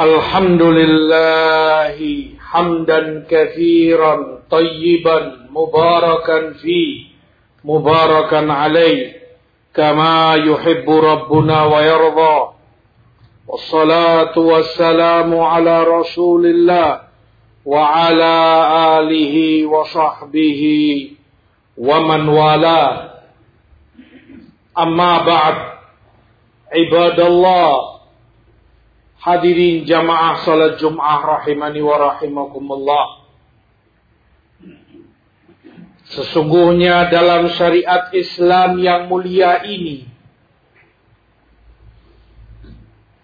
الحمد لله حمدا كثيرا طيبا مباركا فيه مباركا عليه كما يحب ربنا ويرضى. والصلاة والسلام على رسول الله وعلى آله وصحبه ومن والاه. أما بعد عباد الله Hadirin jamaah salat Jum'ah rahimani wa rahimakumullah. Sesungguhnya dalam syariat Islam yang mulia ini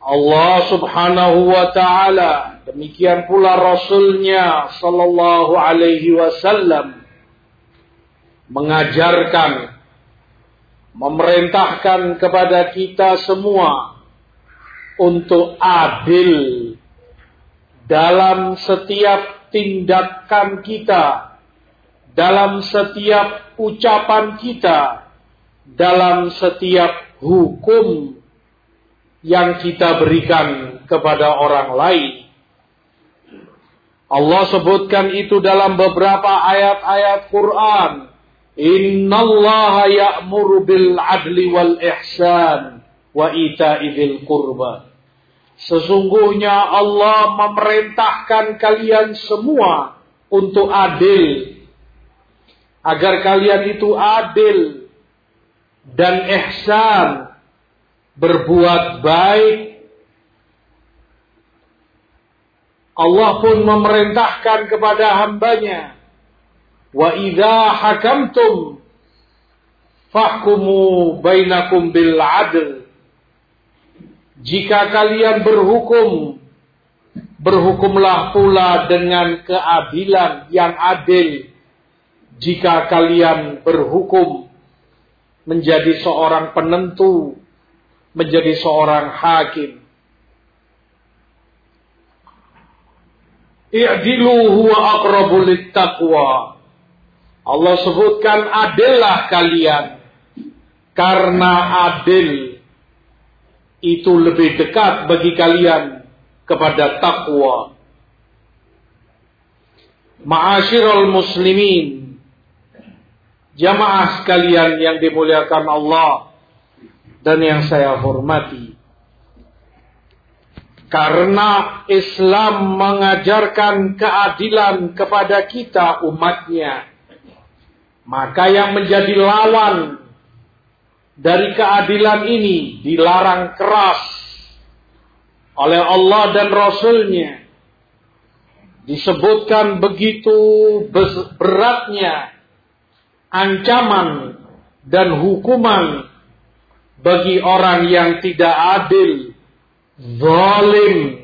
Allah subhanahu wa ta'ala demikian pula Rasulnya sallallahu alaihi wasallam mengajarkan memerintahkan kepada kita semua untuk adil dalam setiap tindakan kita, dalam setiap ucapan kita, dalam setiap hukum yang kita berikan kepada orang lain. Allah sebutkan itu dalam beberapa ayat-ayat Quran. Inna Allah ya'muru bil adli wal ihsan wa ita'i qurba. Sesungguhnya Allah memerintahkan kalian semua untuk adil. Agar kalian itu adil dan ihsan. Berbuat baik. Allah pun memerintahkan kepada hambanya. Wa idha hakamtum fahkumu bainakum bil adl jika kalian berhukum, berhukumlah pula dengan keadilan yang adil. Jika kalian berhukum menjadi seorang penentu, menjadi seorang hakim. I'dilu huwa aqrabu taqwa. Allah sebutkan adillah kalian karena adil itu lebih dekat bagi kalian kepada takwa. Ma'asyiral muslimin, jamaah sekalian yang dimuliakan Allah dan yang saya hormati. Karena Islam mengajarkan keadilan kepada kita umatnya. Maka yang menjadi lawan dari keadilan ini dilarang keras oleh Allah dan Rasulnya. Disebutkan begitu beratnya ancaman dan hukuman bagi orang yang tidak adil, zalim.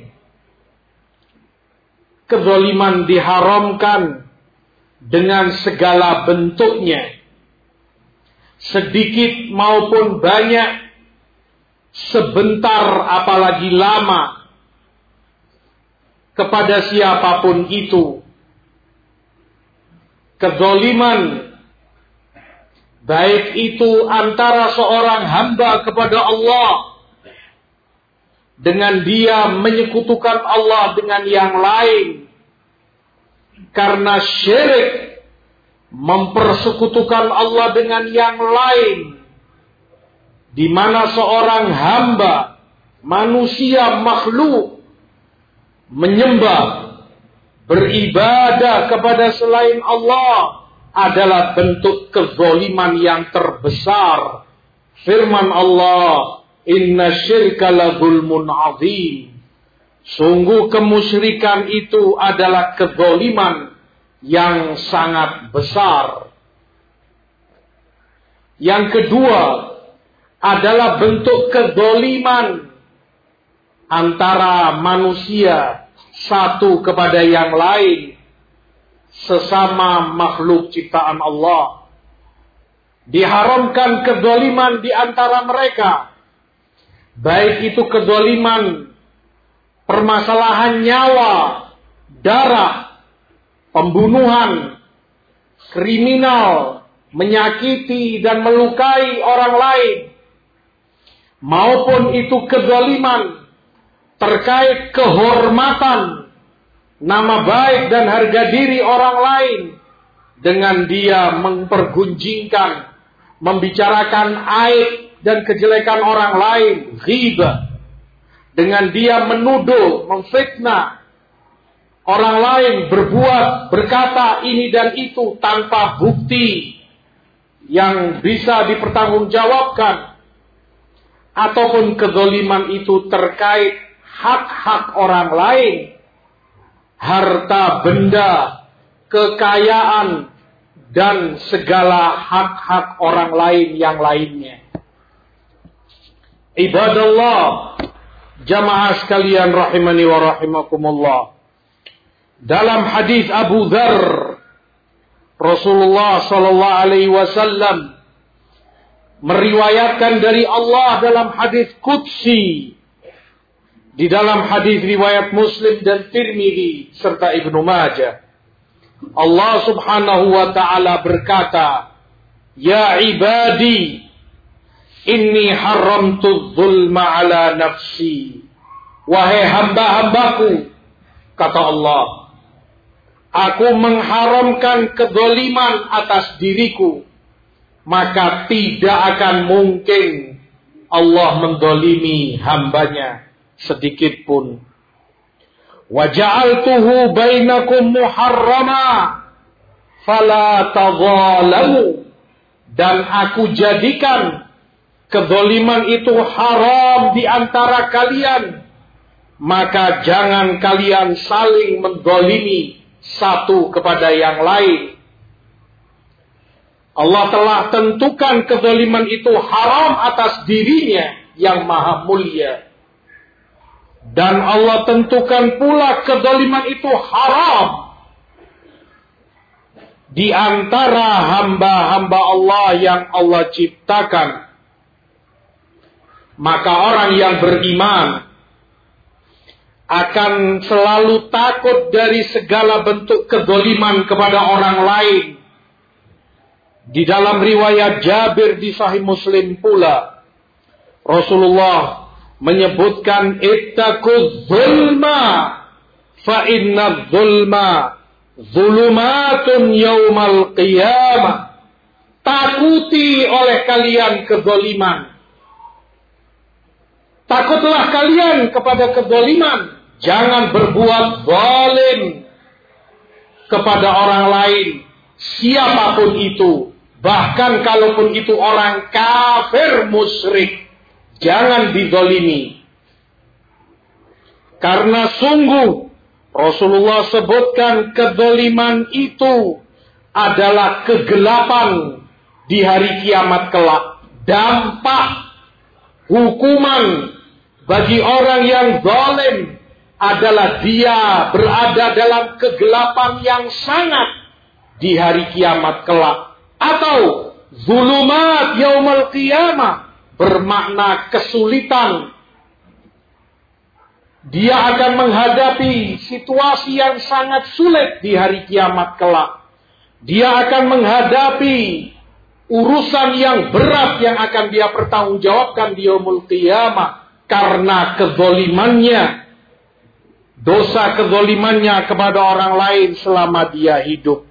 Kezaliman diharamkan dengan segala bentuknya sedikit maupun banyak, sebentar apalagi lama, kepada siapa pun itu. Kezoliman, baik itu antara seorang hamba kepada Allah, dengan dia menyekutukan Allah dengan yang lain, karena syirik mempersekutukan Allah dengan yang lain. Di mana seorang hamba manusia makhluk menyembah beribadah kepada selain Allah adalah bentuk kezoliman yang terbesar. Firman Allah inna syirka la azim. Sungguh kemusyrikan itu adalah kezoliman yang sangat besar. Yang kedua adalah bentuk kedoliman antara manusia satu kepada yang lain sesama makhluk ciptaan Allah. Diharamkan kedoliman di antara mereka. Baik itu kedoliman permasalahan nyawa, darah, pembunuhan, kriminal, menyakiti dan melukai orang lain, maupun itu kezaliman terkait kehormatan, nama baik dan harga diri orang lain dengan dia mempergunjingkan, membicarakan aib dan kejelekan orang lain, ghibah. Dengan dia menuduh, memfitnah orang lain berbuat, berkata ini dan itu tanpa bukti yang bisa dipertanggungjawabkan ataupun kezoliman itu terkait hak-hak orang lain, harta benda, kekayaan, dan segala hak-hak orang lain yang lainnya. Ibadallah, jamaah sekalian rahimani wa rahimakumullah. Dalam hadis Abu Dhar, Rasulullah sallallahu alaihi wasallam meriwayatkan dari Allah dalam hadis qudsi di dalam hadis riwayat Muslim dan Tirmidzi serta Ibnu Majah. Allah Subhanahu wa taala berkata, "Ya ibadi, inni haramtu dzulma ala nafsi." Wahai hamba-hambaku, kata Allah, aku mengharamkan kedoliman atas diriku, maka tidak akan mungkin Allah mendolimi hambanya sedikit pun. Waja'altuhu bainakum muharrama fala dan aku jadikan kedoliman itu haram di antara kalian maka jangan kalian saling mendolimi satu kepada yang lain. Allah telah tentukan kedoliman itu haram atas dirinya yang maha mulia. Dan Allah tentukan pula kedoliman itu haram. Di antara hamba-hamba Allah yang Allah ciptakan. Maka orang yang beriman akan selalu takut dari segala bentuk kedoliman kepada orang lain. Di dalam riwayat Jabir di Sahih Muslim pula, Rasulullah menyebutkan ittaquz zulma fa inna zulma zulumatun yaumal qiyamah. Takuti oleh kalian kezaliman. Takutlah kalian kepada kezaliman jangan berbuat zalim kepada orang lain siapa pun itu bahkan kalaupun itu orang kafir musyrik Jangan didolimi. Karena sungguh Rasulullah sebutkan kedoliman itu adalah kegelapan di hari kiamat kelak. Dampak hukuman bagi orang yang zalim adalah dia berada dalam kegelapan yang sangat di hari kiamat kelak. Atau zulumat yaumal qiyamah bermakna kesulitan. Dia akan menghadapi situasi yang sangat sulit di hari kiamat kelak. Dia akan menghadapi urusan yang berat yang akan dia pertanggungjawabkan di yaumul qiyamah karena kezolimannya. Dosa kezolimannya kepada orang lain selama dia hidup.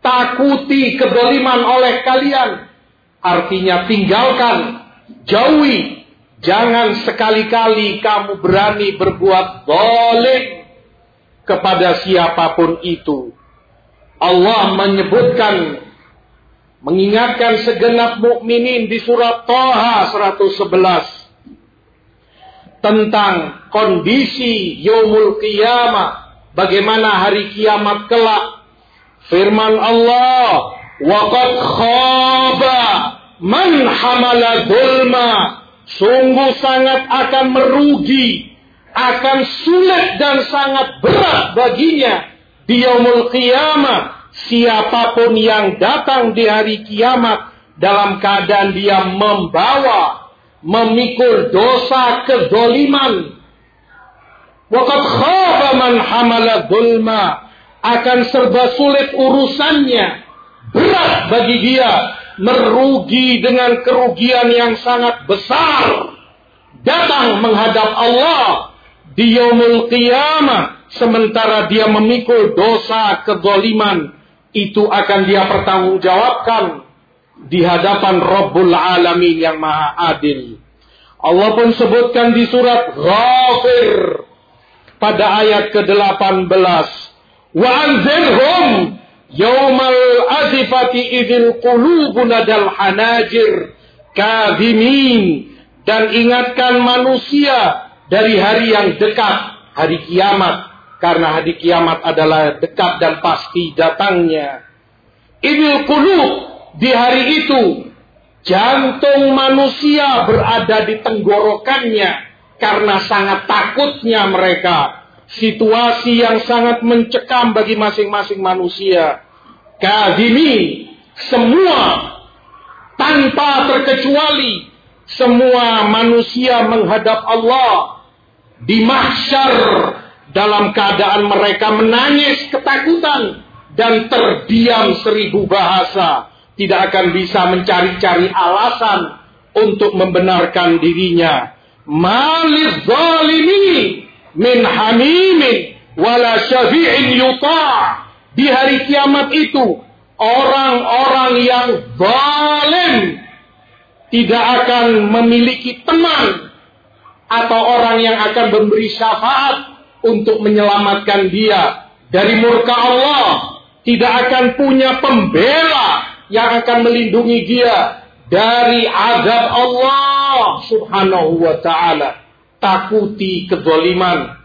Takuti kezoliman oleh kalian. Artinya tinggalkan Jauhi. Jangan sekali-kali kamu berani berbuat boleh kepada siapa pun itu. Allah menyebutkan mengingatkan segenap mukminin di surat Toha 111 tentang kondisi yaumul qiyamah, bagaimana hari kiamat kelak. Firman Allah, "Waqad khaba Man hamala zulma sungguh sangat akan merugi, akan sulit dan sangat berat baginya di yaumul qiyamah. Siapa pun yang datang di hari kiamat dalam keadaan dia membawa, memikul dosa kedoliman. Waqad khaba man hamala zulma. Akan serba sulit urusannya, berat bagi dia. Merugi dengan kerugian yang sangat besar. Datang menghadap Allah di yaumul qiyamah. Sementara dia memikul dosa kezaliman itu akan dia pertanggungjawabkan di hadapan Rabbul Alamin yang Maha Adil. Allah pun sebutkan di surat Ghafir pada ayat ke-18. Wa anzirhum yaumal azifati idil qulubu nadal hanajir kadhimin dan ingatkan manusia dari hari yang dekat, hari kiamat. Karena hari kiamat adalah dekat dan pasti datangnya. Idil qulub di hari itu jantung manusia berada di tenggorokannya karena sangat takutnya mereka. Situasi yang sangat mencekam bagi masing-masing manusia. Kadimi, semua tanpa terkecuali semua manusia menghadap Allah di mahsyar dalam keadaan mereka menangis ketakutan dan terdiam seribu bahasa tidak akan bisa mencari-cari alasan untuk membenarkan dirinya malil zalimi min hamimin wala syafi'in yuta' di hari kiamat itu orang-orang yang zalim tidak akan memiliki teman atau orang yang akan memberi syafaat untuk menyelamatkan dia dari murka Allah. Tidak akan punya pembela yang akan melindungi dia dari azab Allah subhanahu wa ta'ala. Takuti kezoliman.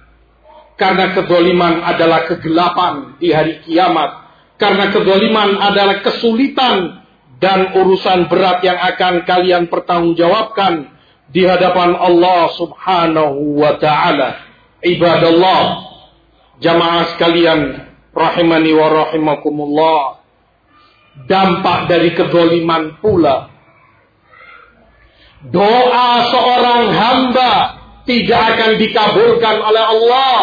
Karena kezoliman adalah kegelapan di hari kiamat. Karena kezoliman adalah kesulitan dan urusan berat yang akan kalian pertanggungjawabkan di hadapan Allah Subhanahu wa taala. Ibadallah, jamaah sekalian rahimani wa rahimakumullah. Dampak dari kezaliman pula doa seorang hamba tidak akan dikabulkan oleh Allah.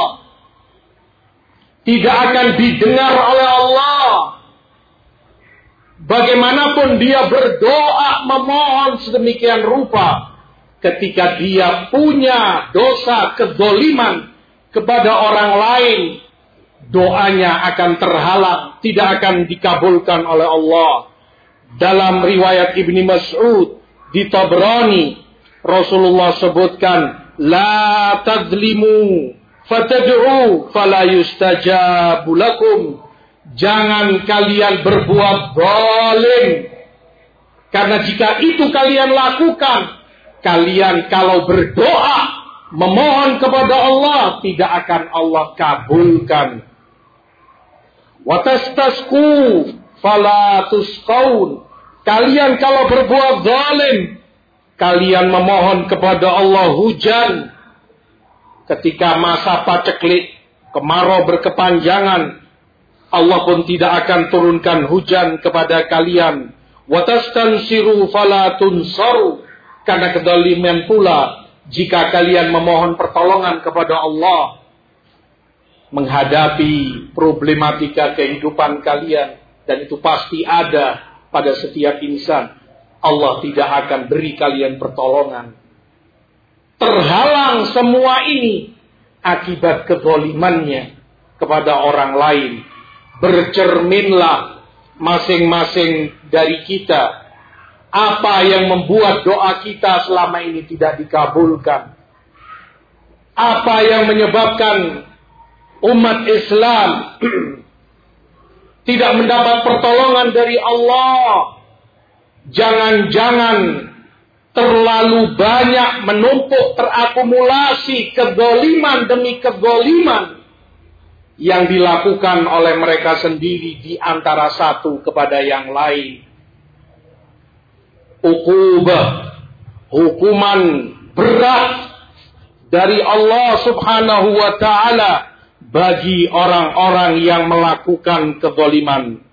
Tidak akan didengar oleh Allah Bagaimanapun dia berdoa memohon sedemikian rupa. Ketika dia punya dosa kezoliman kepada orang lain. Doanya akan terhalang. Tidak akan dikabulkan oleh Allah. Dalam riwayat Ibni Mas'ud di Tabrani. Rasulullah sebutkan. La tadlimu fatad'u fala yustajabu lakum Jangan kalian berbuat zalim. Karena jika itu kalian lakukan, kalian kalau berdoa, memohon kepada Allah, tidak akan Allah kabulkan. Watastasku falatusqaun. Kalian kalau berbuat zalim, kalian memohon kepada Allah hujan. Ketika masa paceklik, kemarau berkepanjangan, Allah pun tidak akan turunkan hujan kepada kalian. Watastansiru fala tunsaru. Karena kedaliman pula jika kalian memohon pertolongan kepada Allah menghadapi problematika kehidupan kalian dan itu pasti ada pada setiap insan. Allah tidak akan beri kalian pertolongan. Terhalang semua ini akibat kezolimannya kepada orang lain bercerminlah masing-masing dari kita apa yang membuat doa kita selama ini tidak dikabulkan. Apa yang menyebabkan umat Islam tidak mendapat pertolongan dari Allah. Jangan-jangan terlalu banyak menumpuk terakumulasi kegoliman demi kegoliman yang dilakukan oleh mereka sendiri di antara satu kepada yang lain. Ukubah, hukuman berat dari Allah Subhanahu wa taala bagi orang-orang yang melakukan kezaliman.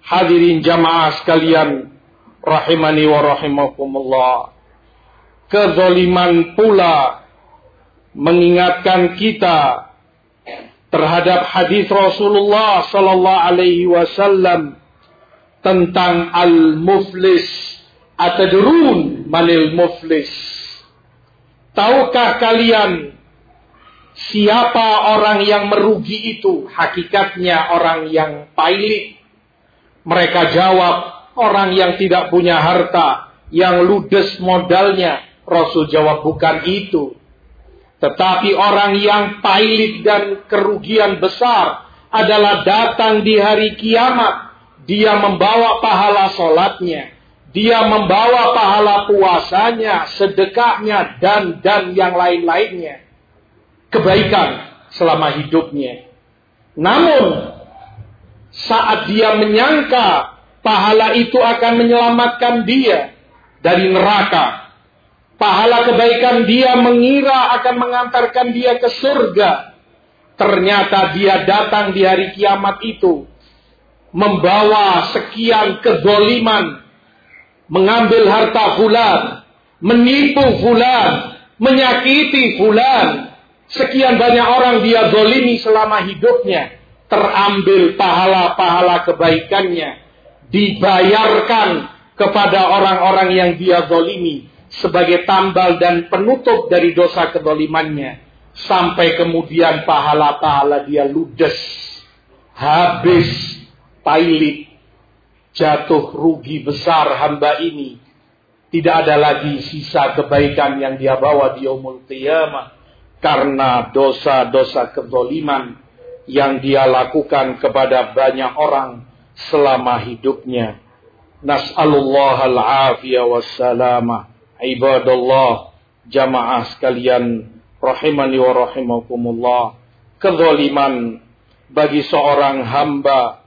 Hadirin jamaah sekalian, rahimani wa rahimakumullah. Kezaliman pula mengingatkan kita terhadap hadis Rasulullah sallallahu alaihi wasallam tentang al-muflis atadrun manil muflis tahukah kalian Siapa orang yang merugi itu? Hakikatnya orang yang pailit. Mereka jawab, orang yang tidak punya harta, yang ludes modalnya. Rasul jawab, bukan itu. Tetapi orang yang pailit dan kerugian besar adalah datang di hari kiamat. Dia membawa pahala solatnya. Dia membawa pahala puasanya, sedekahnya, dan dan yang lain-lainnya kebaikan selama hidupnya. Namun, saat dia menyangka pahala itu akan menyelamatkan dia dari neraka, pahala kebaikan dia mengira akan mengantarkan dia ke surga. Ternyata dia datang di hari kiamat itu membawa sekian kedoliman, mengambil harta fulan, menipu fulan, menyakiti fulan, Sekian banyak orang dia dolimi selama hidupnya. Terambil pahala-pahala kebaikannya. Dibayarkan kepada orang-orang yang dia dolimi. Sebagai tambal dan penutup dari dosa kedolimannya. Sampai kemudian pahala-pahala dia ludes. Habis pailit. Jatuh rugi besar hamba ini. Tidak ada lagi sisa kebaikan yang dia bawa di umul qiyamah karena dosa-dosa kedoliman yang dia lakukan kepada banyak orang selama hidupnya. Nas'alullah al-afiyah wassalamah. Ibadallah, jamaah sekalian, rahimani wa rahimakumullah. Kedoliman bagi seorang hamba,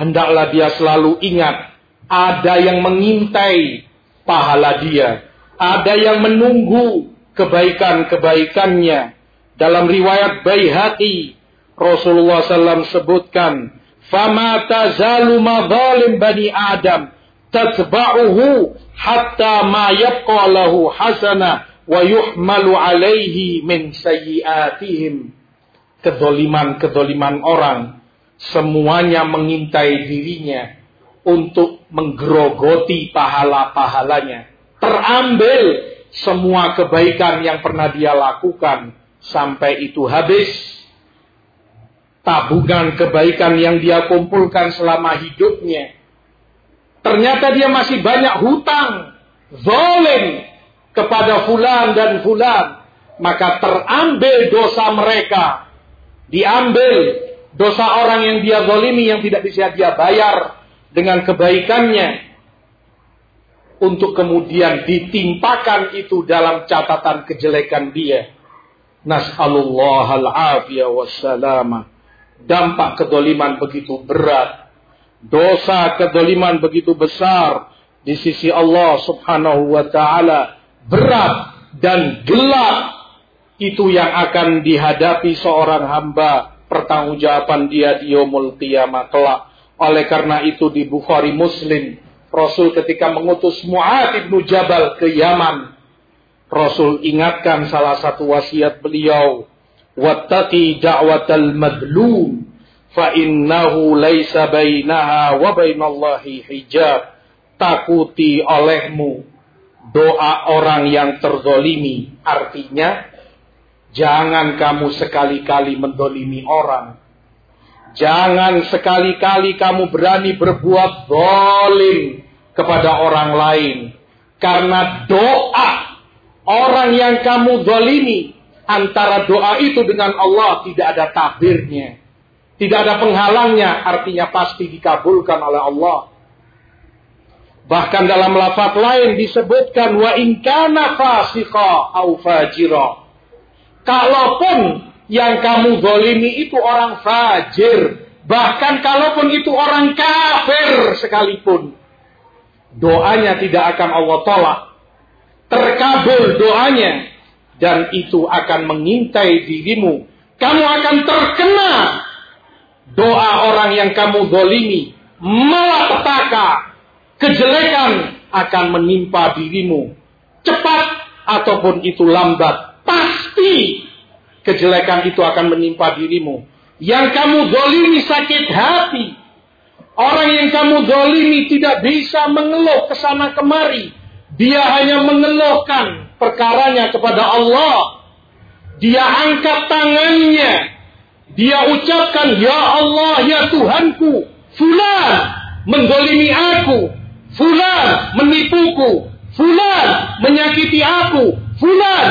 hendaklah dia selalu ingat, ada yang mengintai pahala dia. Ada yang menunggu kebaikan-kebaikannya. Dalam riwayat Baihaqi, Rasulullah SAW sebutkan, "Fama tazalu madzalim bani Adam tatba'uhu hatta ma yabqa lahu hasana wa yuhmalu alaihi min sayyiatihim." Kedoliman-kedoliman orang semuanya mengintai dirinya untuk menggerogoti pahala-pahalanya. Terambil semua kebaikan yang pernah dia lakukan sampai itu habis. Tabungan kebaikan yang dia kumpulkan selama hidupnya. Ternyata dia masih banyak hutang. Zolim kepada fulan dan fulan. Maka terambil dosa mereka. Diambil dosa orang yang dia zolimi yang tidak bisa dia bayar dengan kebaikannya untuk kemudian ditimpakan itu dalam catatan kejelekan dia. Nas'alullah al-afiyah wassalamah. Dampak kedoliman begitu berat. Dosa kedoliman begitu besar. Di sisi Allah subhanahu wa ta'ala. Berat dan gelap. Itu yang akan dihadapi seorang hamba. Pertanggungjawaban dia di yomul qiyamah kelak. Oleh karena itu di Bukhari Muslim Rasul ketika mengutus Mu'ad ibnu Jabal ke Yaman. Rasul ingatkan salah satu wasiat beliau. Wattaqi da'watal madlum. Fa innahu laysa bainaha wa bainallahi hijab. Takuti olehmu doa orang yang terzolimi. Artinya, jangan kamu sekali-kali mendolimi orang. Jangan sekali-kali kamu berani berbuat dolim kepada orang lain. Karena doa orang yang kamu zalimi antara doa itu dengan Allah tidak ada tabirnya. Tidak ada penghalangnya, artinya pasti dikabulkan oleh Allah. Bahkan dalam lafaz lain disebutkan wa in kana fasiqa au fajira. Kalaupun yang kamu zalimi itu orang fajir, bahkan kalaupun itu orang kafir sekalipun, doanya tidak akan Allah tolak. Terkabul doanya. Dan itu akan mengintai dirimu. Kamu akan terkena doa orang yang kamu dolimi. Malapetaka. Kejelekan akan menimpa dirimu. Cepat ataupun itu lambat. Pasti kejelekan itu akan menimpa dirimu. Yang kamu dolimi sakit hati Orang yang kamu dolimi tidak bisa mengeluh ke sana kemari. Dia hanya mengeluhkan perkaranya kepada Allah. Dia angkat tangannya. Dia ucapkan, Ya Allah, Ya Tuhanku. Fulan menggolimi aku. Fulan menipuku. Fulan menyakiti aku. Fulan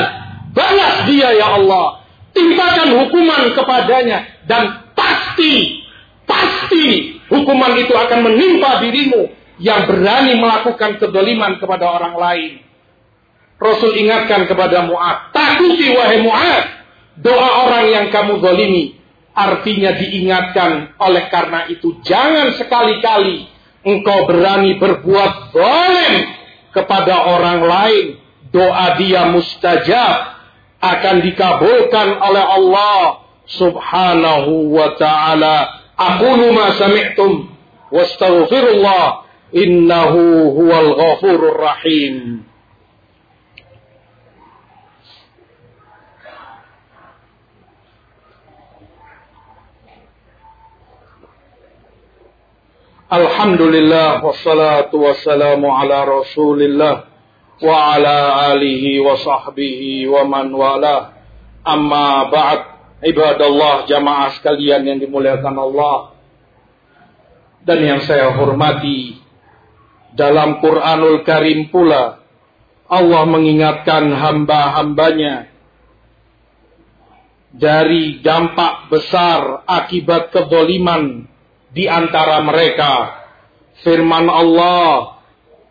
balas dia ya Allah. Timpakan hukuman kepadanya. Dan pasti, pasti hukuman itu akan menimpa dirimu yang berani melakukan kedoliman kepada orang lain. Rasul ingatkan kepada Mu'ad, takuti wahai Mu'ad, doa orang yang kamu dolimi. Artinya diingatkan oleh karena itu jangan sekali-kali engkau berani berbuat zalim kepada orang lain. Doa dia mustajab akan dikabulkan oleh Allah subhanahu wa ta'ala. Aqulu ma sami'tum wastaghfirullah innahu huwal ghafurur rahim. Alhamdulillah wassalatu wassalamu ala Rasulillah wa ala alihi wa sahbihi wa man wala. Amma ba'd ibadallah jamaah sekalian yang dimuliakan Allah dan yang saya hormati dalam Quranul Karim pula Allah mengingatkan hamba-hambanya dari dampak besar akibat kedoliman di antara mereka. Firman Allah,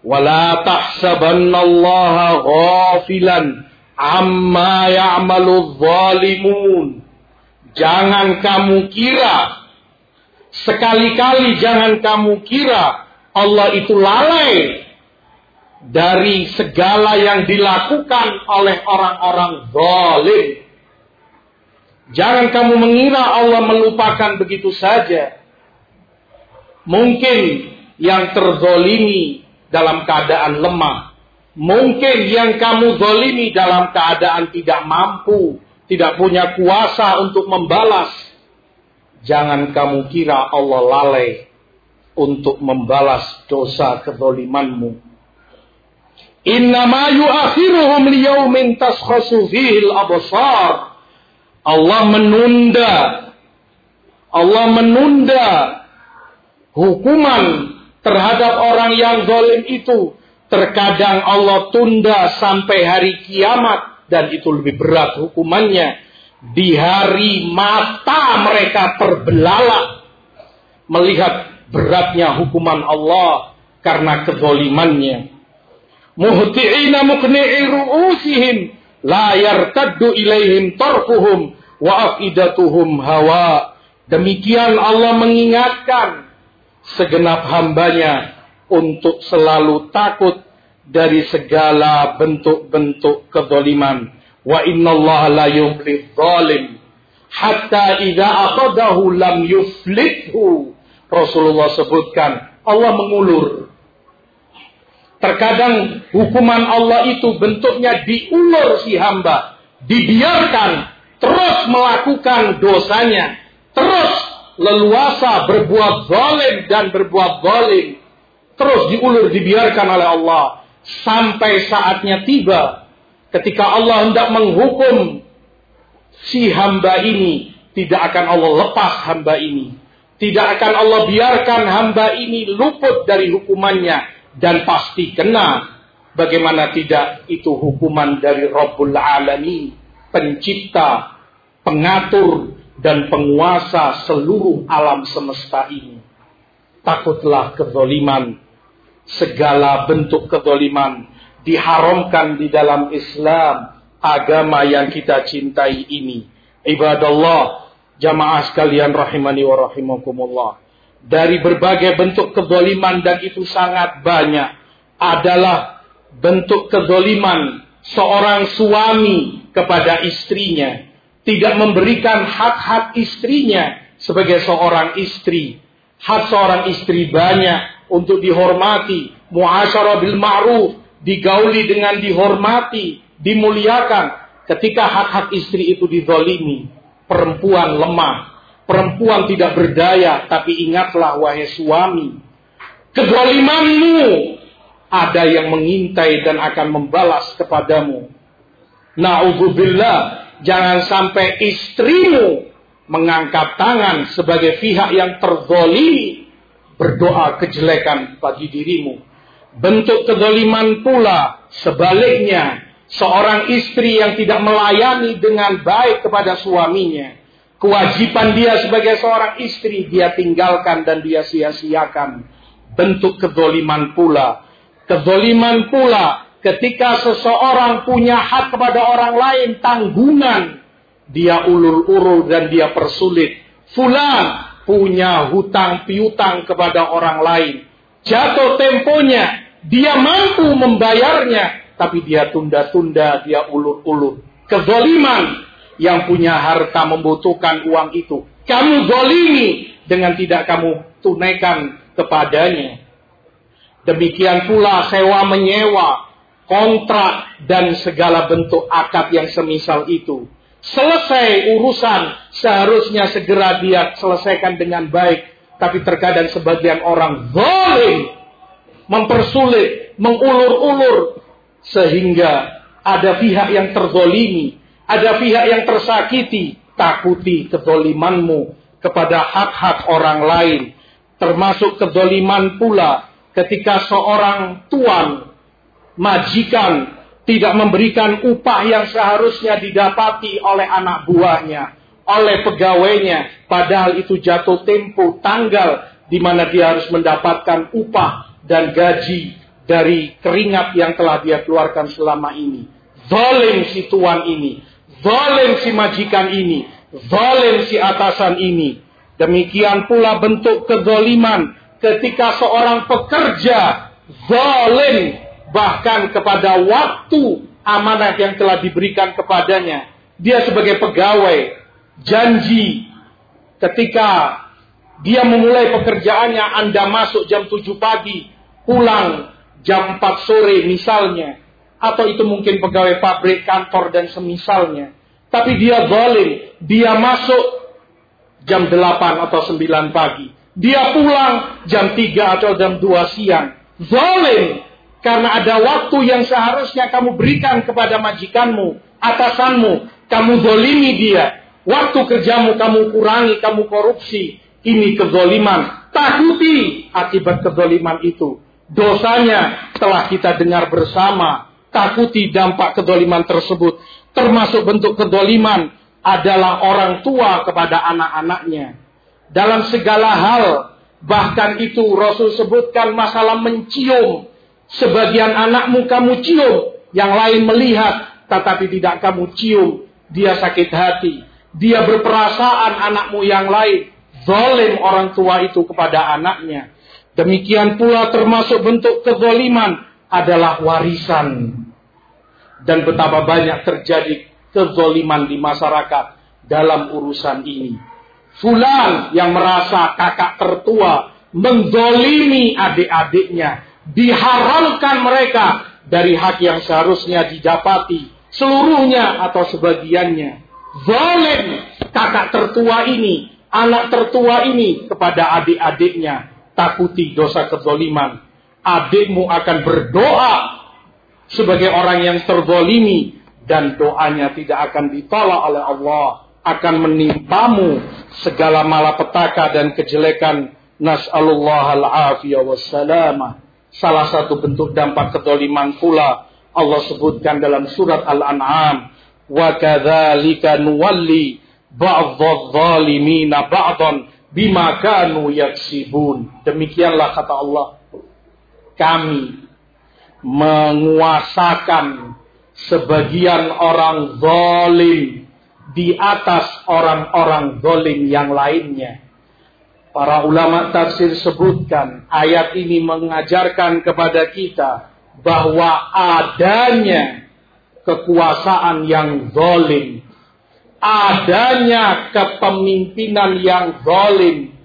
"Wala tahsabannallaha ghafilan amma ya'malu zalimun." Jangan kamu kira sekali-kali jangan kamu kira Allah itu lalai dari segala yang dilakukan oleh orang-orang zalim. Jangan kamu mengira Allah melupakan begitu saja. Mungkin yang terzolimi dalam keadaan lemah. Mungkin yang kamu zolimi dalam keadaan tidak mampu, tidak punya kuasa untuk membalas. Jangan kamu kira Allah lalai untuk membalas dosa kezolimanmu. Innama yuakhiruhum liyaumin taskhasu fihi al-absar. Allah menunda Allah menunda hukuman terhadap orang yang zalim itu terkadang Allah tunda sampai hari kiamat dan itu lebih berat hukumannya. Di hari mata mereka terbelalak melihat beratnya hukuman Allah karena kezalimannya muhti'ina muqni'i ru'usihim la yartaddu ilaihim tarfuhum wa afidatuhum hawa. Demikian Allah mengingatkan segenap hambanya untuk selalu takut dari segala bentuk-bentuk kezaliman. Wa inna Allah la yuflih zalim. Hatta idza aqadahu lam yuflithu. Rasulullah sebutkan, Allah mengulur. Terkadang hukuman Allah itu bentuknya diulur si hamba. Dibiarkan terus melakukan dosanya. Terus leluasa berbuat zalim dan berbuat zalim terus diulur dibiarkan oleh Allah sampai saatnya tiba ketika Allah hendak menghukum si hamba ini tidak akan Allah lepas hamba ini. Tidak akan Allah biarkan hamba ini luput dari hukumannya dan pasti kena. Bagaimana tidak? Itu hukuman dari Rabbul Alamin pencipta pengatur dan penguasa seluruh alam semesta ini. Takutlah kezoliman, segala bentuk kezoliman diharamkan di dalam Islam, agama yang kita cintai ini. Ibadallah, jamaah sekalian rahimani wa rahimakumullah. Dari berbagai bentuk kezoliman dan itu sangat banyak adalah bentuk kezoliman seorang suami kepada istrinya tidak memberikan hak-hak istrinya sebagai seorang istri. Hak seorang istri banyak untuk dihormati, muasyarah bil ma'ruf, digauli dengan dihormati, dimuliakan. Ketika hak-hak istri itu dizolimi, perempuan lemah, perempuan tidak berdaya, tapi ingatlah wahai suami, kezalimanmu ada yang mengintai dan akan membalas kepadamu. Na'udzubillah Jangan sampai istrimu mengangkat tangan sebagai pihak yang terzolimi berdoa kejelekan bagi dirimu. Bentuk kezoliman pula sebaliknya seorang istri yang tidak melayani dengan baik kepada suaminya. Kewajiban dia sebagai seorang istri dia tinggalkan dan dia sia-siakan. Bentuk kezoliman pula. Kezoliman pula ketika seseorang punya hak kepada orang lain tanggungan dia ulur-ulur dan dia persulit. Fulan punya hutang piutang kepada orang lain. Jatuh temponya, dia mampu membayarnya, tapi dia tunda-tunda, dia ulur-ulur. Kezoliman yang punya harta membutuhkan uang itu. Kamu zolimi dengan tidak kamu tunaikan kepadanya. Demikian pula sewa menyewa, kontrak, dan segala bentuk akad yang semisal itu selesai urusan seharusnya segera dia selesaikan dengan baik. Tapi terkadang sebagian orang zalim mempersulit mengulur-ulur sehingga ada pihak yang terzolimi ada pihak yang tersakiti. Takuti kezolimanmu kepada hak-hak orang lain. Termasuk kezoliman pula ketika seorang tuan majikan tidak memberikan upah yang seharusnya didapati oleh anak buahnya, oleh pegawainya, padahal itu jatuh tempo tanggal di mana dia harus mendapatkan upah dan gaji dari keringat yang telah dia keluarkan selama ini. Zalim si tuan ini, zalim si majikan ini, zalim si atasan ini. Demikian pula bentuk kezaliman ketika seorang pekerja zalim bahkan kepada waktu amanah yang telah diberikan kepadanya. Dia sebagai pegawai janji ketika dia memulai pekerjaannya Anda masuk jam 7 pagi, pulang jam 4 sore misalnya. Atau itu mungkin pegawai pabrik, kantor dan semisalnya. Tapi dia zalim, dia masuk jam 8 atau 9 pagi. Dia pulang jam 3 atau jam 2 siang. Zalim, karena ada waktu yang seharusnya kamu berikan kepada majikanmu, atasanmu. Kamu dolimi dia. Waktu kerjamu kamu kurangi, kamu korupsi. Ini kezoliman. Takuti akibat kezoliman itu. Dosanya telah kita dengar bersama. Takuti dampak kezoliman tersebut. Termasuk bentuk kezoliman adalah orang tua kepada anak-anaknya. Dalam segala hal, bahkan itu Rasul sebutkan masalah mencium Sebagian anakmu kamu cium, yang lain melihat, tetapi tidak kamu cium. Dia sakit hati. Dia berperasaan anakmu yang lain. Zolim orang tua itu kepada anaknya. Demikian pula termasuk bentuk kezoliman adalah warisan. Dan betapa banyak terjadi kezoliman di masyarakat dalam urusan ini. Fulan yang merasa kakak tertua mendolimi adik-adiknya diharamkan mereka dari hak yang seharusnya didapati seluruhnya atau sebagiannya. Zalim kakak tertua ini, anak tertua ini kepada adik-adiknya. Takuti dosa kezoliman. Adikmu akan berdoa sebagai orang yang terzolimi dan doanya tidak akan ditolak oleh Allah. Akan menimpamu segala malapetaka dan kejelekan. Nas'alullah al-afiyah wassalamah. Salah satu bentuk dampak kedoliman pula Allah sebutkan dalam surat Al-An'am. Wa kadzalika nuwalli ba'dadh-dhalimina ba'dan bima kanu yaksibun. Demikianlah kata Allah. Kami menguasakan sebagian orang zalim di atas orang-orang zalim yang lainnya. Para ulama tafsir sebutkan ayat ini mengajarkan kepada kita bahwa adanya kekuasaan yang zalim, adanya kepemimpinan yang zalim,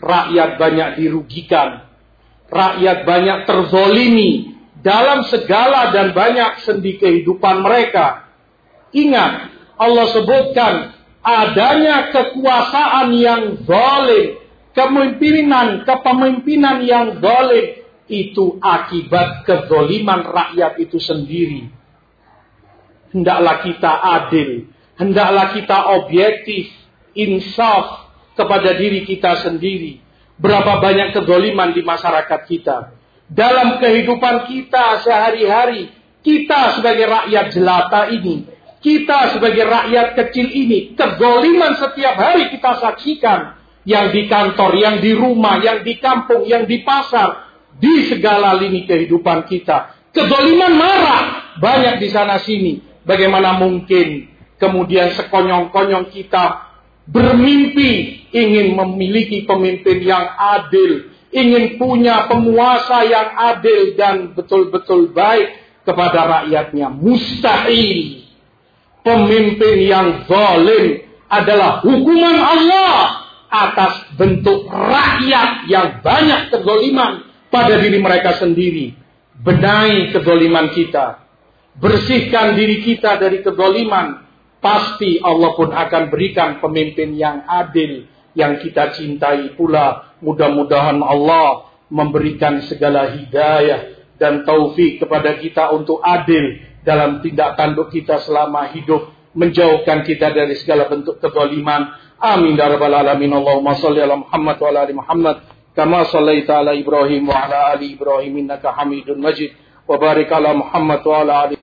rakyat banyak dirugikan, rakyat banyak terzolimi dalam segala dan banyak sendi kehidupan mereka. Ingat, Allah sebutkan adanya kekuasaan yang zalim, Kepemimpinan, kepemimpinan yang zalim itu akibat kezoliman rakyat itu sendiri. Hendaklah kita adil. Hendaklah kita objektif, insaf kepada diri kita sendiri. Berapa banyak kedoliman di masyarakat kita. Dalam kehidupan kita sehari-hari, kita sebagai rakyat jelata ini, kita sebagai rakyat kecil ini, kedoliman setiap hari kita saksikan. Yang di kantor, yang di rumah, yang di kampung, yang di pasar, di segala lini kehidupan kita. Kedoliman marah banyak di sana sini. Bagaimana mungkin kemudian sekonyong-konyong kita bermimpi ingin memiliki pemimpin yang adil, ingin punya penguasa yang adil dan betul-betul baik kepada rakyatnya. Mustahil. Pemimpin yang zalim adalah hukuman Allah atas bentuk rakyat yang banyak kezoliman pada diri mereka sendiri. Benahi kezoliman kita. Bersihkan diri kita dari kezoliman pasti Allah pun akan berikan pemimpin yang adil yang kita cintai pula. Mudah-mudahan Allah memberikan segala hidayah dan taufik kepada kita untuk adil dalam tindak tanduk kita selama hidup. Menjauhkan kita dari segala bentuk kezaliman. Amin. Ya Rabbal Alamin. Allahumma salli ala Muhammad wa ala Muhammad. Kama sallaita ala Ibrahim wa ala ali Ibrahim innaka hamidun majid. Wa barik ala Muhammad wa ala ali